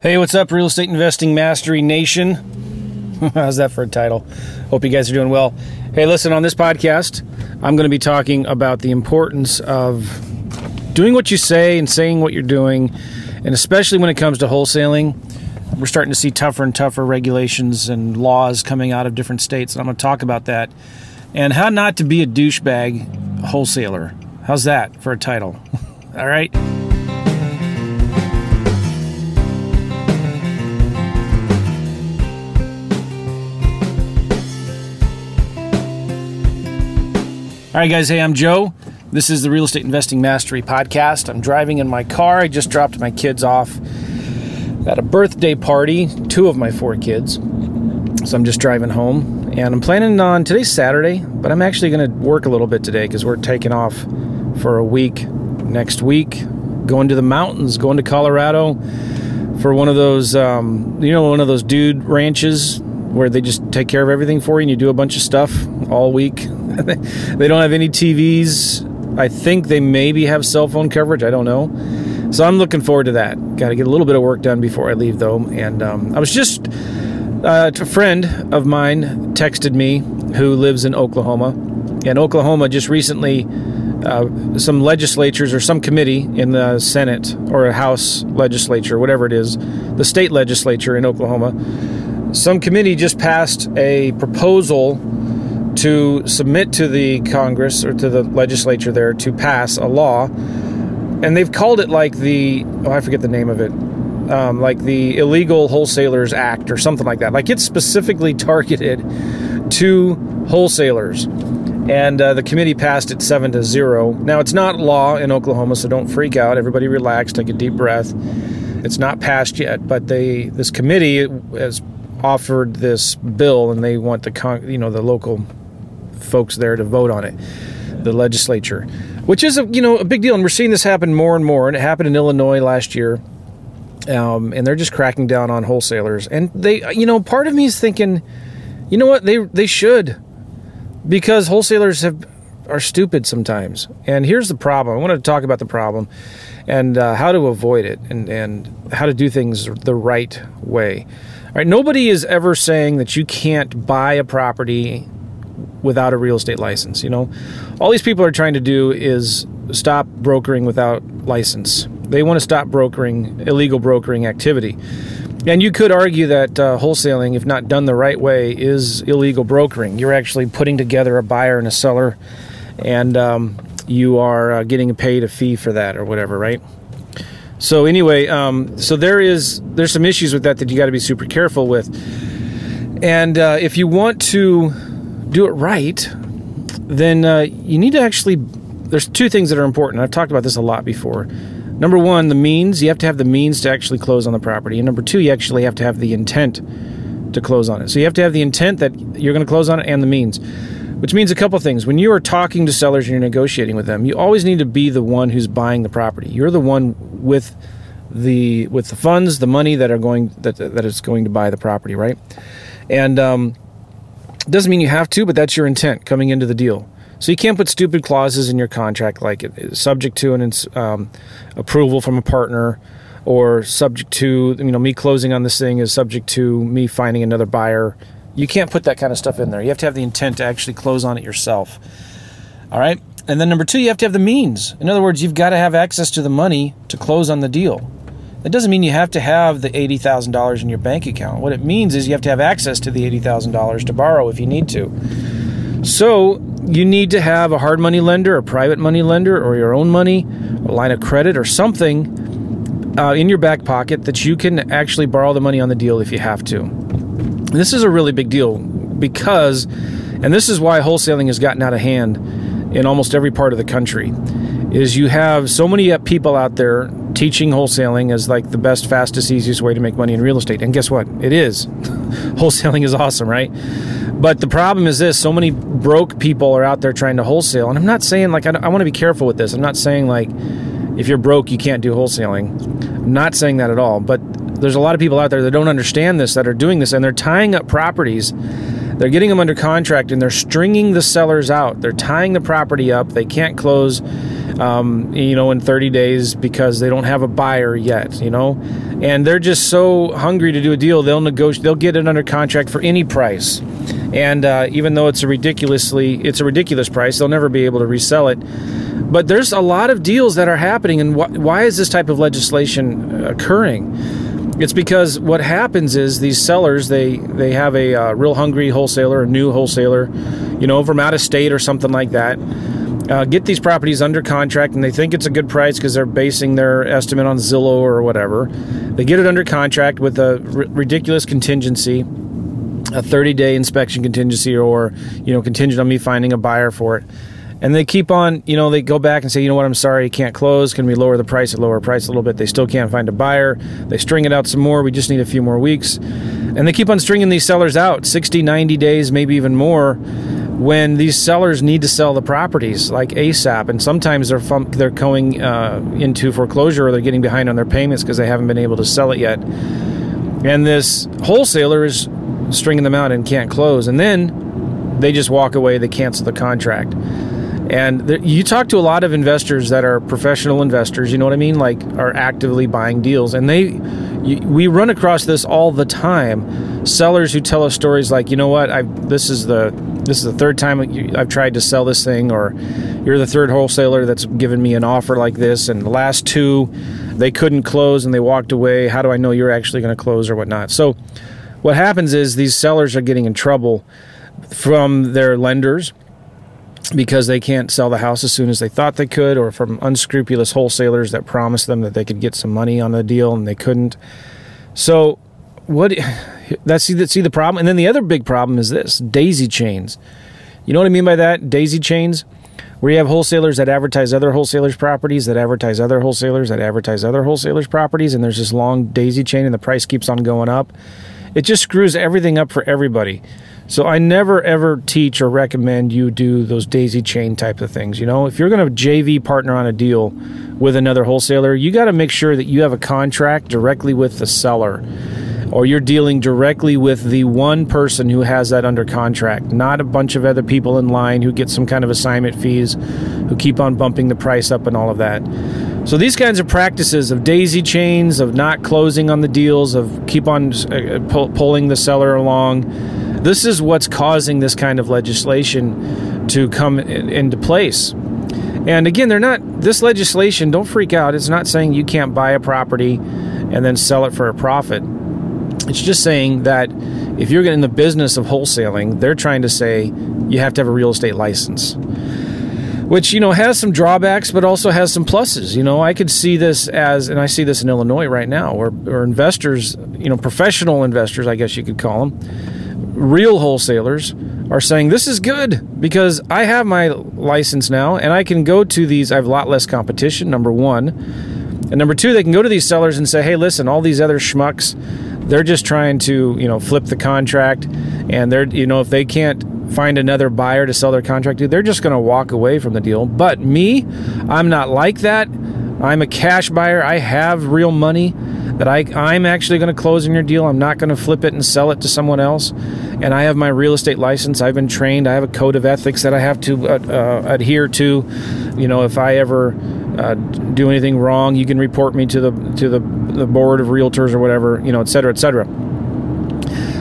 Hey, what's up, Real Estate Investing Mastery Nation? How's that for a title? Hope you guys are doing well. Hey, listen, on this podcast, I'm going to be talking about the importance of doing what you say and saying what you're doing, and especially when it comes to wholesaling. We're starting to see tougher and tougher regulations and laws coming out of different states, and I'm going to talk about that and how not to be a douchebag wholesaler. How's that for a title? All right. All right, guys. Hey, I'm Joe. This is the Real Estate Investing Mastery Podcast. I'm driving in my car. I just dropped my kids off at a birthday party, two of my four kids. So I'm just driving home. And I'm planning on today's Saturday, but I'm actually going to work a little bit today because we're taking off for a week next week, going to the mountains, going to Colorado for one of those, um, you know, one of those dude ranches where they just take care of everything for you and you do a bunch of stuff all week. they don't have any TVs. I think they maybe have cell phone coverage. I don't know. So I'm looking forward to that. Got to get a little bit of work done before I leave, though. And um, I was just uh, a friend of mine texted me who lives in Oklahoma, and Oklahoma just recently. Uh, some legislatures or some committee in the Senate or a House legislature, whatever it is, the state legislature in Oklahoma, some committee just passed a proposal to submit to the Congress or to the legislature there to pass a law, and they've called it like the oh I forget the name of it, um, like the Illegal Wholesalers Act or something like that. Like it's specifically targeted to wholesalers, and uh, the committee passed it seven to zero. Now it's not law in Oklahoma, so don't freak out. Everybody relax, take a deep breath. It's not passed yet, but they this committee has offered this bill, and they want the con- you know the local folks there to vote on it, the legislature, which is a you know a big deal, and we're seeing this happen more and more. And it happened in Illinois last year, um, and they're just cracking down on wholesalers. And they, you know, part of me is thinking, you know what, they they should, because wholesalers have are stupid sometimes. And here's the problem. I wanted to talk about the problem and uh, how to avoid it and, and how to do things the right way. All right, nobody is ever saying that you can't buy a property without a real estate license. You know, all these people are trying to do is stop brokering without license. They want to stop brokering illegal brokering activity. And you could argue that uh, wholesaling, if not done the right way, is illegal brokering. You're actually putting together a buyer and a seller, and um, you are uh, getting paid a fee for that or whatever, right? So anyway, um, so there is there's some issues with that that you got to be super careful with. And uh, if you want to do it right, then uh, you need to actually. There's two things that are important. I've talked about this a lot before. Number one, the means. You have to have the means to actually close on the property. And number two, you actually have to have the intent to close on it. So you have to have the intent that you're going to close on it and the means, which means a couple things. When you are talking to sellers and you're negotiating with them, you always need to be the one who's buying the property. You're the one with the with the funds, the money that are going that that is going to buy the property, right? And um, doesn't mean you have to, but that's your intent coming into the deal. So you can't put stupid clauses in your contract like subject to an um, approval from a partner or subject to you know me closing on this thing is subject to me finding another buyer. You can't put that kind of stuff in there. You have to have the intent to actually close on it yourself. All right? And then number 2, you have to have the means. In other words, you've got to have access to the money to close on the deal. That doesn't mean you have to have the $80,000 in your bank account. What it means is you have to have access to the $80,000 to borrow if you need to. So, you need to have a hard money lender, a private money lender, or your own money, a line of credit, or something uh, in your back pocket that you can actually borrow the money on the deal if you have to. And this is a really big deal because, and this is why wholesaling has gotten out of hand in almost every part of the country, is you have so many people out there teaching wholesaling as like the best, fastest, easiest way to make money in real estate. And guess what? It is. wholesaling is awesome, right? But the problem is this so many broke people are out there trying to wholesale. And I'm not saying like, I, I want to be careful with this. I'm not saying like, if you're broke, you can't do wholesaling. I'm not saying that at all. But there's a lot of people out there that don't understand this, that are doing this, and they're tying up properties. They're getting them under contract and they're stringing the sellers out. They're tying the property up. They can't close um, you know, in 30 days because they don't have a buyer yet, you know, and they're just so hungry to do a deal, they'll negotiate, they'll get it under contract for any price, and uh, even though it's a ridiculously, it's a ridiculous price, they'll never be able to resell it. But there's a lot of deals that are happening, and wh- why is this type of legislation occurring? It's because what happens is these sellers they they have a uh, real hungry wholesaler, a new wholesaler, you know, from out of state or something like that. Uh, get these properties under contract and they think it's a good price because they're basing their estimate on Zillow or whatever. They get it under contract with a r- ridiculous contingency, a 30 day inspection contingency, or you know, contingent on me finding a buyer for it and they keep on, you know, they go back and say, you know what, I'm sorry, can't close. Can we lower the price at lower price a little bit? They still can't find a buyer. They string it out some more. We just need a few more weeks. And they keep on stringing these sellers out 60, 90 days, maybe even more when these sellers need to sell the properties like ASAP. And sometimes they're, they're going uh, into foreclosure or they're getting behind on their payments because they haven't been able to sell it yet. And this wholesaler is stringing them out and can't close. And then they just walk away, they cancel the contract. And there, you talk to a lot of investors that are professional investors, you know what I mean? Like are actively buying deals. And they, you, we run across this all the time. Sellers who tell us stories like, you know what, I this is the this is the third time I've tried to sell this thing, or you're the third wholesaler that's given me an offer like this, and the last two, they couldn't close and they walked away. How do I know you're actually going to close or whatnot? So, what happens is these sellers are getting in trouble from their lenders because they can't sell the house as soon as they thought they could, or from unscrupulous wholesalers that promised them that they could get some money on the deal and they couldn't. So, what? That's see the, see the problem, and then the other big problem is this: daisy chains. You know what I mean by that? Daisy chains, where you have wholesalers that advertise other wholesalers' properties, that advertise other wholesalers, that advertise other wholesalers' properties, and there's this long daisy chain, and the price keeps on going up. It just screws everything up for everybody. So I never ever teach or recommend you do those daisy chain type of things. You know, if you're going to JV partner on a deal with another wholesaler, you got to make sure that you have a contract directly with the seller or you're dealing directly with the one person who has that under contract, not a bunch of other people in line who get some kind of assignment fees, who keep on bumping the price up and all of that. So these kinds of practices of daisy chains, of not closing on the deals, of keep on uh, pulling the seller along, this is what's causing this kind of legislation to come into place. And again, they're not, this legislation, don't freak out. It's not saying you can't buy a property and then sell it for a profit. It's just saying that if you're getting in the business of wholesaling, they're trying to say you have to have a real estate license which you know has some drawbacks but also has some pluses you know i could see this as and i see this in illinois right now where, where investors you know professional investors i guess you could call them real wholesalers are saying this is good because I have my license now and I can go to these. I have a lot less competition, number one. And number two, they can go to these sellers and say, hey, listen, all these other schmucks, they're just trying to, you know, flip the contract. And they're, you know, if they can't find another buyer to sell their contract to, they're just going to walk away from the deal. But me, I'm not like that. I'm a cash buyer. I have real money that I, I'm actually going to close in your deal. I'm not going to flip it and sell it to someone else. And I have my real estate license. I've been trained. I have a code of ethics that I have to uh, uh, adhere to. You know, if I ever uh, do anything wrong, you can report me to the to the, the board of realtors or whatever. You know, et cetera, et cetera.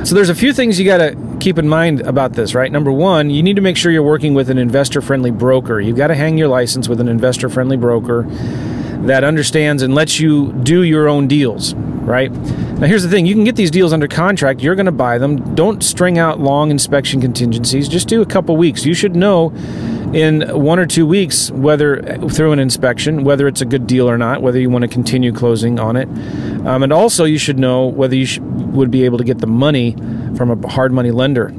So there's a few things you got to keep in mind about this, right? Number one, you need to make sure you're working with an investor friendly broker. You've got to hang your license with an investor friendly broker that understands and lets you do your own deals, right? Now, here's the thing you can get these deals under contract, you're going to buy them. Don't string out long inspection contingencies, just do a couple weeks. You should know in one or two weeks whether through an inspection whether it's a good deal or not whether you want to continue closing on it um, and also you should know whether you sh- would be able to get the money from a hard money lender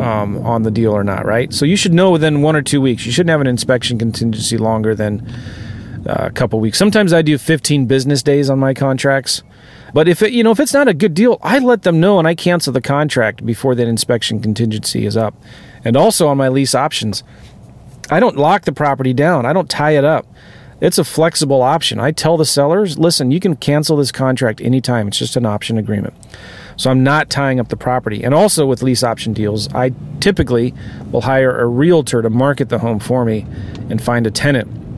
um, on the deal or not right so you should know within one or two weeks you shouldn't have an inspection contingency longer than a couple weeks. Sometimes I do 15 business days on my contracts. But if it, you know, if it's not a good deal, I let them know and I cancel the contract before that inspection contingency is up. And also on my lease options, I don't lock the property down. I don't tie it up. It's a flexible option. I tell the sellers, listen, you can cancel this contract anytime. It's just an option agreement. So I'm not tying up the property. And also with lease option deals, I typically will hire a realtor to market the home for me and find a tenant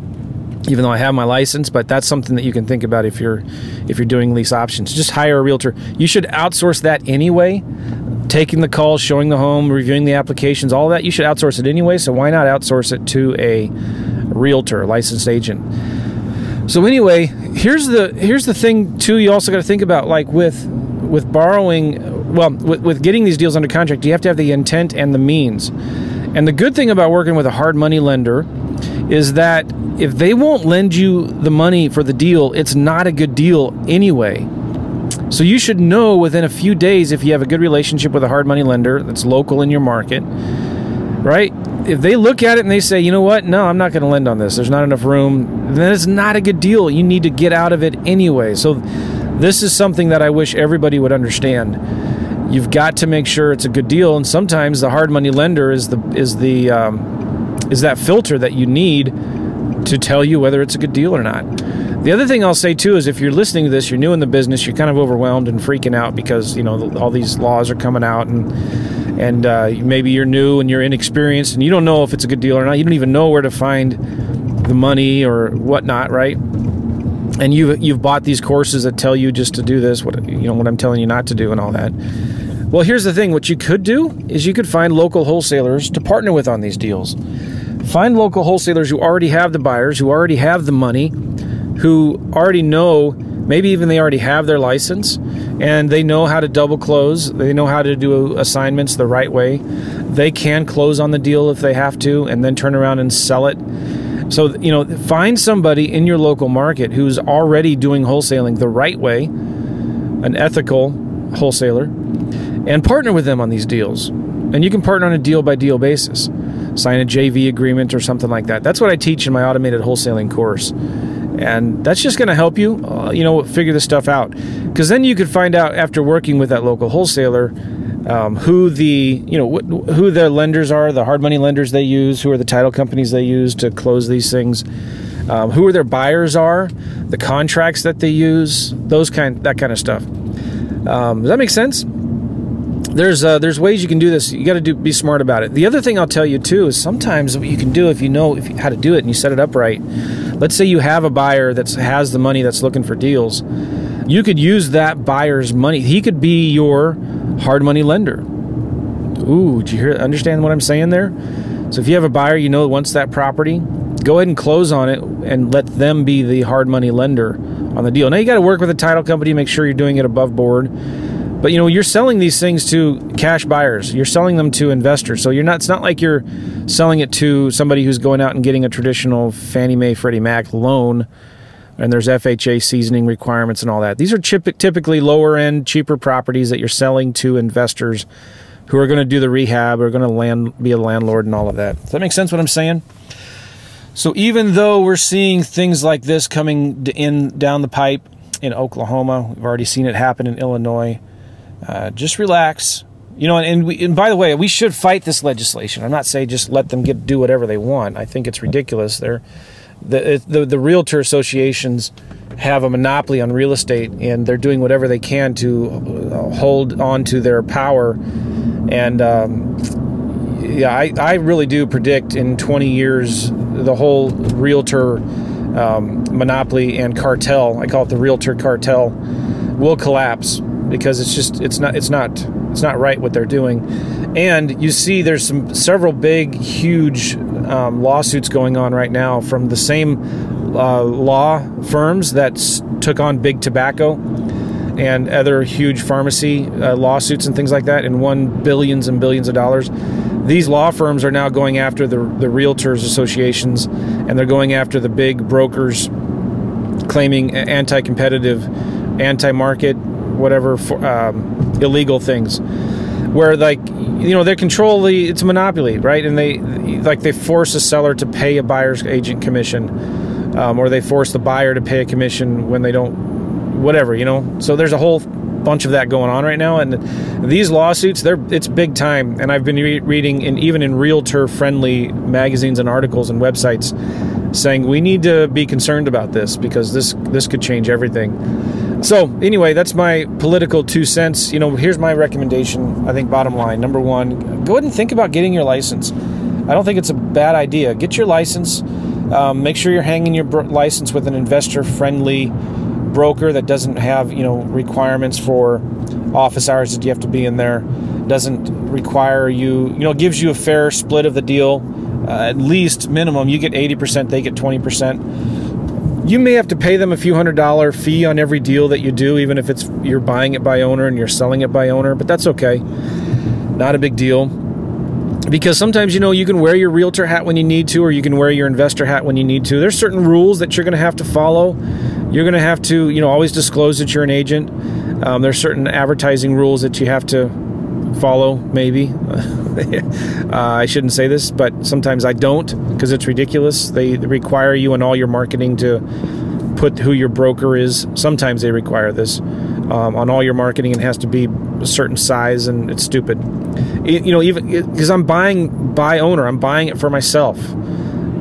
even though I have my license, but that's something that you can think about if you're if you're doing lease options. Just hire a realtor. You should outsource that anyway. Taking the calls, showing the home, reviewing the applications, all that you should outsource it anyway. So why not outsource it to a realtor, licensed agent? So anyway, here's the here's the thing too. You also got to think about like with with borrowing, well, with, with getting these deals under contract, you have to have the intent and the means. And the good thing about working with a hard money lender is that if they won't lend you the money for the deal, it's not a good deal anyway. So you should know within a few days if you have a good relationship with a hard money lender that's local in your market, right? If they look at it and they say, you know what, no, I'm not going to lend on this, there's not enough room, then it's not a good deal. You need to get out of it anyway. So this is something that I wish everybody would understand. You've got to make sure it's a good deal, and sometimes the hard money lender is the is the um, is that filter that you need to tell you whether it's a good deal or not. The other thing I'll say too is if you're listening to this, you're new in the business, you're kind of overwhelmed and freaking out because you know all these laws are coming out and and uh, maybe you're new and you're inexperienced and you don't know if it's a good deal or not. You don't even know where to find the money or whatnot, right? and you've you've bought these courses that tell you just to do this, what you know what I'm telling you not to do, and all that. Well, here's the thing: what you could do is you could find local wholesalers to partner with on these deals. Find local wholesalers who already have the buyers, who already have the money, who already know. Maybe even they already have their license and they know how to double close. They know how to do assignments the right way. They can close on the deal if they have to and then turn around and sell it so, you know, find somebody in your local market who's already doing wholesaling the right way, an ethical wholesaler, and partner with them on these deals. And you can partner on a deal by deal basis. Sign a JV agreement or something like that. That's what I teach in my automated wholesaling course. And that's just going to help you, uh, you know, figure this stuff out. Because then you could find out after working with that local wholesaler um, who the you know wh- who the lenders are, the hard money lenders they use, who are the title companies they use to close these things, um, who are their buyers are, the contracts that they use, those kind that kind of stuff. Um, does that make sense? There's uh, there's ways you can do this. You got to do be smart about it. The other thing I'll tell you too is sometimes what you can do if you know if you, how to do it and you set it up right. Let's say you have a buyer that has the money that's looking for deals. You could use that buyer's money. He could be your hard money lender. Ooh, do you hear? Understand what I'm saying there? So if you have a buyer, you know wants that property, go ahead and close on it and let them be the hard money lender on the deal. Now you got to work with a title company, make sure you're doing it above board. But you know, you're selling these things to cash buyers. You're selling them to investors. So you're not it's not like you're selling it to somebody who's going out and getting a traditional Fannie Mae Freddie Mac loan and there's FHA seasoning requirements and all that. These are typically lower end, cheaper properties that you're selling to investors who are going to do the rehab or going to land be a landlord and all of that. Does that make sense what I'm saying? So even though we're seeing things like this coming in down the pipe in Oklahoma, we've already seen it happen in Illinois. Uh, just relax. You know, and, and, we, and by the way, we should fight this legislation. I'm not saying just let them get do whatever they want. I think it's ridiculous. They're the, the, the realtor associations have a monopoly on real estate and they're doing whatever they can to uh, hold on to their power and um, yeah I, I really do predict in 20 years the whole realtor um, monopoly and cartel i call it the realtor cartel will collapse because it's just it's not it's not it's not right what they're doing and you see there's some several big huge um, lawsuits going on right now from the same uh, law firms that took on big tobacco and other huge pharmacy uh, lawsuits and things like that and won billions and billions of dollars. These law firms are now going after the, the realtors associations and they're going after the big brokers claiming anti competitive, whatever um, illegal things. Where like you know they control the it's a monopoly right? And they like they force a seller to pay a buyer's agent commission um, or they force the buyer to pay a commission when they don't whatever you know? So there's a whole bunch of that going on right now and these lawsuits they're it's big time. And i've been re- reading in even in realtor friendly magazines and articles and websites saying we need to be concerned about this because this this could change everything so, anyway, that's my political two cents. You know, here's my recommendation. I think, bottom line number one, go ahead and think about getting your license. I don't think it's a bad idea. Get your license. Um, make sure you're hanging your bro- license with an investor-friendly broker that doesn't have you know requirements for office hours that you have to be in there. Doesn't require you you know gives you a fair split of the deal. Uh, at least minimum, you get 80%, they get 20%. You may have to pay them a few hundred dollar fee on every deal that you do, even if it's you're buying it by owner and you're selling it by owner, but that's okay. Not a big deal because sometimes you know you can wear your realtor hat when you need to or you can wear your investor hat when you need to there's certain rules that you're going to have to follow you're going to have to you know always disclose that you're an agent um, there's certain advertising rules that you have to follow maybe. Uh, i shouldn't say this but sometimes i don't because it's ridiculous. They require you in all your marketing to put who your broker is. Sometimes they require this um, on all your marketing and has to be a certain size and it's stupid. It, you know even because i'm buying by owner i'm buying it for myself.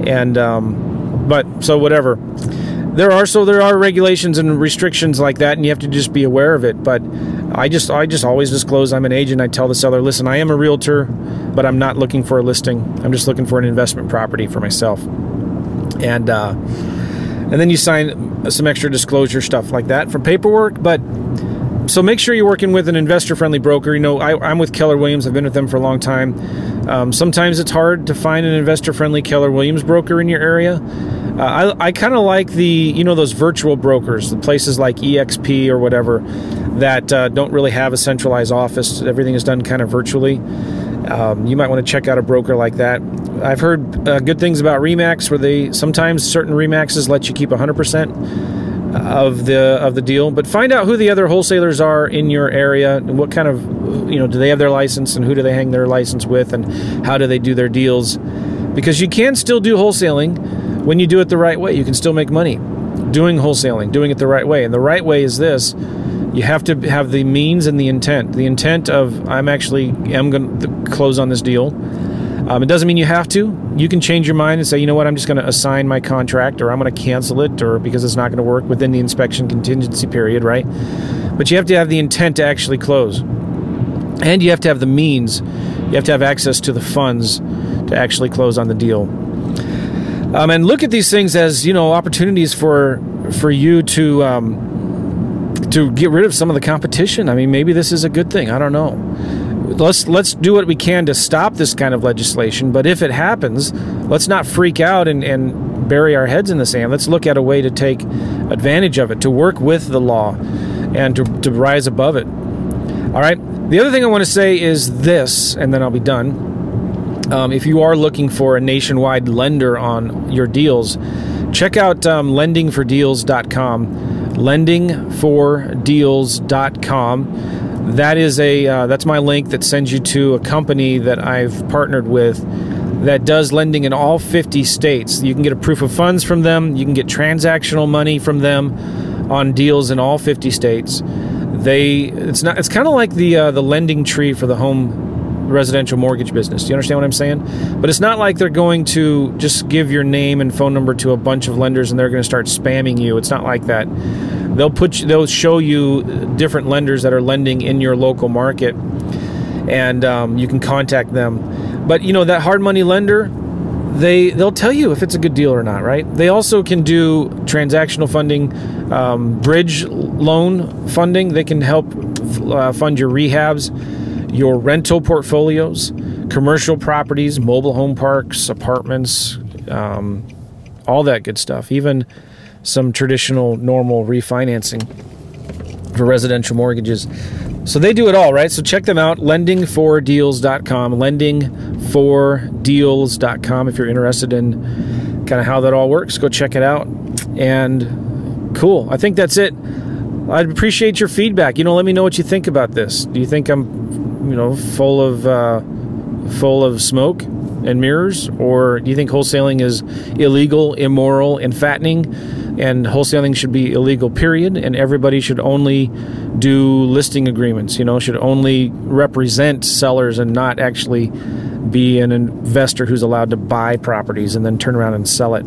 And um, but so whatever. There are so there are regulations and restrictions like that and you have to just be aware of it but i just i just always disclose i'm an agent i tell the seller listen i am a realtor but i'm not looking for a listing i'm just looking for an investment property for myself and uh, and then you sign some extra disclosure stuff like that for paperwork but so make sure you're working with an investor friendly broker. You know, I, am with Keller Williams, I've been with them for a long time. Um, sometimes it's hard to find an investor friendly Keller Williams broker in your area. Uh, I, I kind of like the, you know, those virtual brokers, the places like EXP or whatever that uh, don't really have a centralized office. Everything is done kind of virtually. Um, you might want to check out a broker like that. I've heard uh, good things about Remax, where they sometimes certain Remaxes let you keep 100% of the of the deal, but find out who the other wholesalers are in your area and what kind of you know do they have their license and who do they hang their license with and how do they do their deals because you can still do wholesaling when you do it the right way. You can still make money doing wholesaling, doing it the right way. And the right way is this you have to have the means and the intent. The intent of I'm actually am going to close on this deal um, it doesn't mean you have to. You can change your mind and say, you know what, I'm just going to assign my contract or I'm going to cancel it or because it's not going to work within the inspection contingency period, right? But you have to have the intent to actually close. And you have to have the means, you have to have access to the funds to actually close on the deal. Um, and look at these things as you know opportunities for for you to um, to get rid of some of the competition. I mean, maybe this is a good thing. I don't know let's let's do what we can to stop this kind of legislation. But if it happens, let's not freak out and, and bury our heads in the sand. Let's look at a way to take advantage of it, to work with the law, and to, to rise above it. All right. The other thing I want to say is this, and then I'll be done. Um, if you are looking for a nationwide lender on your deals, check out um, lendingfordeals.com. Lendingfordeals.com that is a uh, that's my link that sends you to a company that I've partnered with that does lending in all 50 states. You can get a proof of funds from them. You can get transactional money from them on deals in all 50 states. They it's not it's kind of like the uh, the lending tree for the home residential mortgage business. Do you understand what I'm saying? But it's not like they're going to just give your name and phone number to a bunch of lenders and they're going to start spamming you. It's not like that they'll put you, they'll show you different lenders that are lending in your local market, and um, you can contact them. But you know that hard money lender, they they'll tell you if it's a good deal or not, right? They also can do transactional funding, um, bridge loan funding. They can help uh, fund your rehabs, your rental portfolios, commercial properties, mobile home parks, apartments, um, all that good stuff. Even some traditional normal refinancing for residential mortgages. So they do it all, right? So check them out, lendingfordeals.com, lendingfordeals.com if you're interested in kind of how that all works. Go check it out. And cool. I think that's it. I'd appreciate your feedback. You know, let me know what you think about this. Do you think I'm, you know, full of uh, full of smoke and mirrors, or do you think wholesaling is illegal, immoral, and fattening? and wholesaling should be illegal period and everybody should only do listing agreements you know should only represent sellers and not actually be an investor who's allowed to buy properties and then turn around and sell it?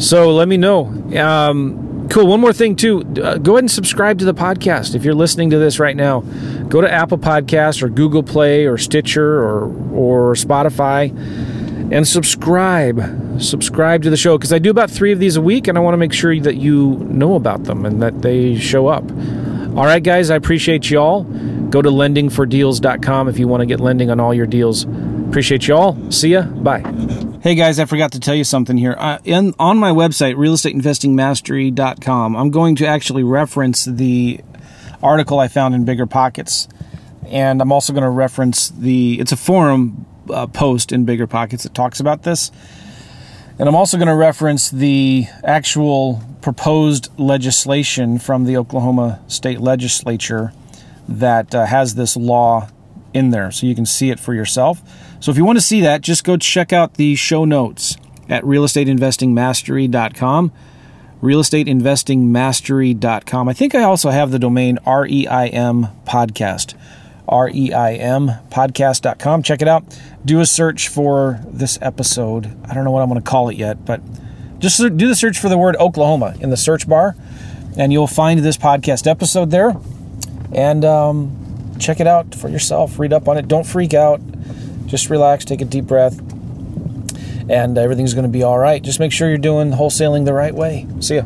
So let me know. Um, cool. One more thing too. Uh, go ahead and subscribe to the podcast if you're listening to this right now go to apple podcast or google play or stitcher or or spotify and subscribe. Subscribe to the show because I do about three of these a week, and I want to make sure that you know about them and that they show up. All right, guys, I appreciate y'all. Go to lendingfordeals.com if you want to get lending on all your deals. Appreciate y'all. See ya. Bye. Hey guys, I forgot to tell you something here. Uh, in, on my website, realestateinvestingmastery.com, I'm going to actually reference the article I found in Bigger Pockets. And I'm also going to reference the, it's a forum uh, post in Bigger Pockets that talks about this. And I'm also going to reference the actual proposed legislation from the Oklahoma State Legislature that uh, has this law in there so you can see it for yourself. So if you want to see that, just go check out the show notes at realestateinvestingmastery.com. Realestateinvestingmastery.com. I think I also have the domain REIM podcast. REIM podcast.com. Check it out. Do a search for this episode. I don't know what I'm going to call it yet, but just do the search for the word Oklahoma in the search bar, and you'll find this podcast episode there. And um, check it out for yourself. Read up on it. Don't freak out. Just relax, take a deep breath, and everything's going to be all right. Just make sure you're doing wholesaling the right way. See ya.